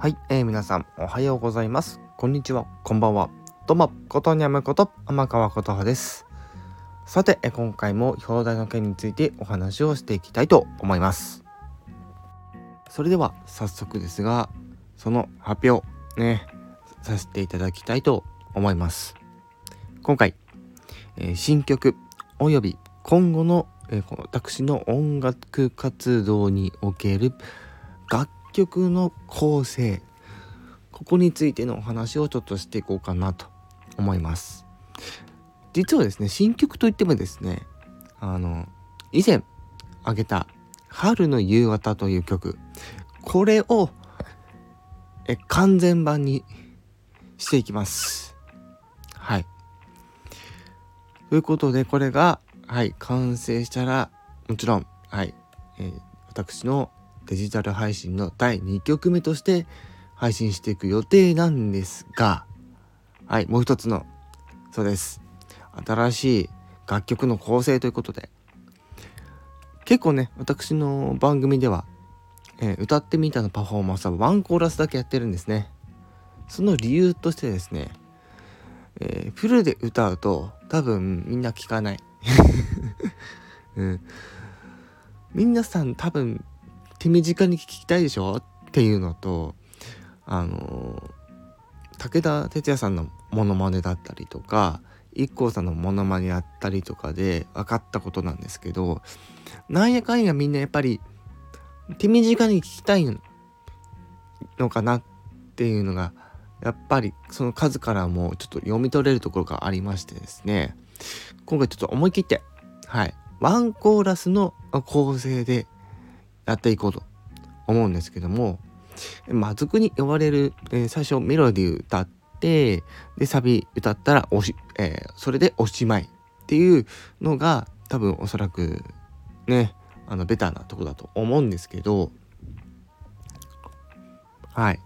はい、えー、皆さんおはようございます。こんにちは、こんばんは。どうも、ことにゃむこと、天川ことはです。さて、え今回も表題の件についてお話をしていきたいと思います。それでは早速ですが、その発表ね、させていただきたいと思います。今回、えー、新曲および今後の、えー、私の音楽活動における楽曲の構成ここについてのお話をちょっとしていこうかなと思います。実はですね新曲といってもですねあの以前あげた「春の夕方」という曲これをえ完全版にしていきます。はい。ということでこれがはい完成したらもちろんはい、えー、私のデジタル配信の第2曲目として配信していく予定なんですが、はい、もう一つの、そうです。新しい楽曲の構成ということで、結構ね、私の番組では、えー、歌ってみたのパフォーマンスはワンコーラスだけやってるんですね。その理由としてですね、えー、フルで歌うと多分みんな聞かない。うん、皆さん多分手短に聞きたいでしょ？っていうのとあの武田鉄矢さんのモノマネだったりとか IKKO さんのモノマネやったりとかで分かったことなんですけどなんやかんやみんなやっぱり手短に聞きたいのかなっていうのがやっぱりその数からもちょっと読み取れるところがありましてですね。今回ちょっと思い切ってはい。ワンコーラスの構成でやっていこうと思うんですけども、まあ、俗に呼ばれる、えー、最初メロディー歌って、で、サビ歌ったらおし、えー、それでおしまいっていうのが多分おそらくね、あの、ベターなとこだと思うんですけど、はい。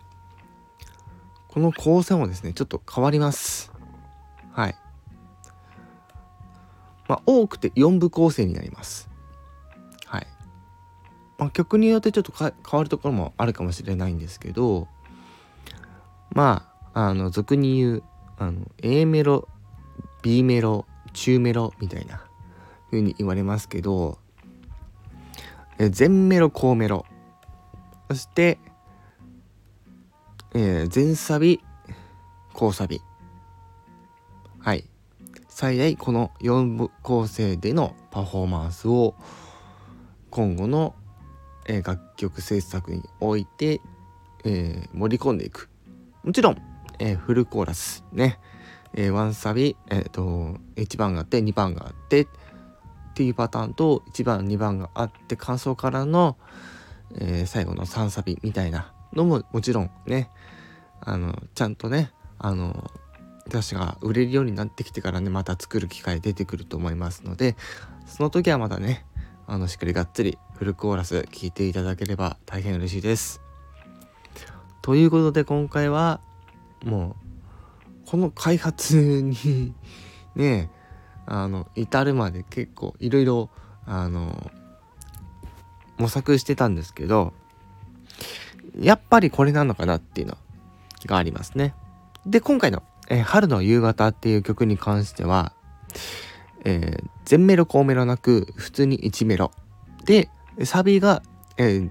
この構成もですね、ちょっと変わります。はい。まあ、多くて4部構成になります。まあ、曲によってちょっと変わるところもあるかもしれないんですけどまああの俗に言うあの A メロ B メロ中メロみたいな風に言われますけどえ全メロ高メロ。そして、えー、全サビ高サビ。はい。最大この4部構成でのパフォーマンスを今後のえー、楽曲制作において、えー、盛り込んでいく。もちろん、えー、フルコーラスね、えー、1サビ、えーと、1番があって2番があってっていうパターンと1番2番があって感想からの、えー、最後の3サビみたいなのももちろんねあのちゃんとねあの私が売れるようになってきてからねまた作る機会出てくると思いますのでその時はまだねあのしっかりがっつりフルコーラス聴いていただければ大変嬉しいです。ということで今回はもうこの開発にね あの至るまで結構いろいろあの模索してたんですけどやっぱりこれなのかなっていうのがありますね。で今回の、え、春の夕方」っていう曲に関しては、えー、全メロ高メロなく普通に1メロ。でサビが、えー、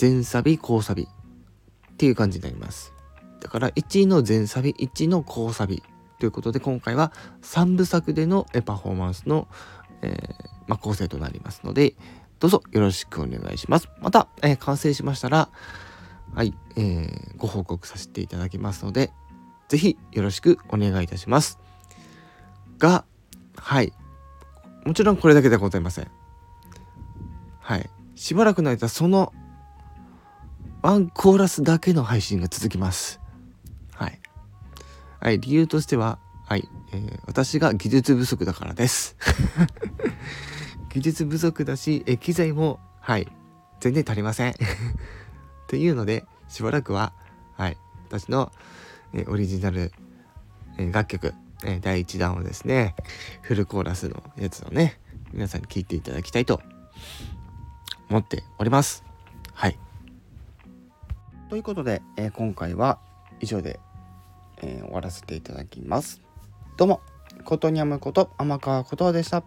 前サビ後サビっていう感じになります。だから1の前サビ1の後サビということで今回は3部作でのパフォーマンスの、えー、まあ、構成となりますのでどうぞよろしくお願いします。また、えー、完成しましたらはい、えー、ご報告させていただきますので是非よろしくお願いいたします。がはい。もちろんこれだけではございません。はい。しばらくの間そのワンコーラスだけの配信が続きます。はい。はい理由としてははい、えー、私が技術不足だからです。技術不足だし、え機材もはい。全然足りません。っていうのでしばらくははい。私の、えオリジナル、え楽曲、え第1弾をですねフルコーラスのやつをね皆さんに聞いていただきたいと思っております。はい。ということで、えー、今回は以上で、えー、終わらせていただきます。どうも、ことにゃむこと天川ことでした。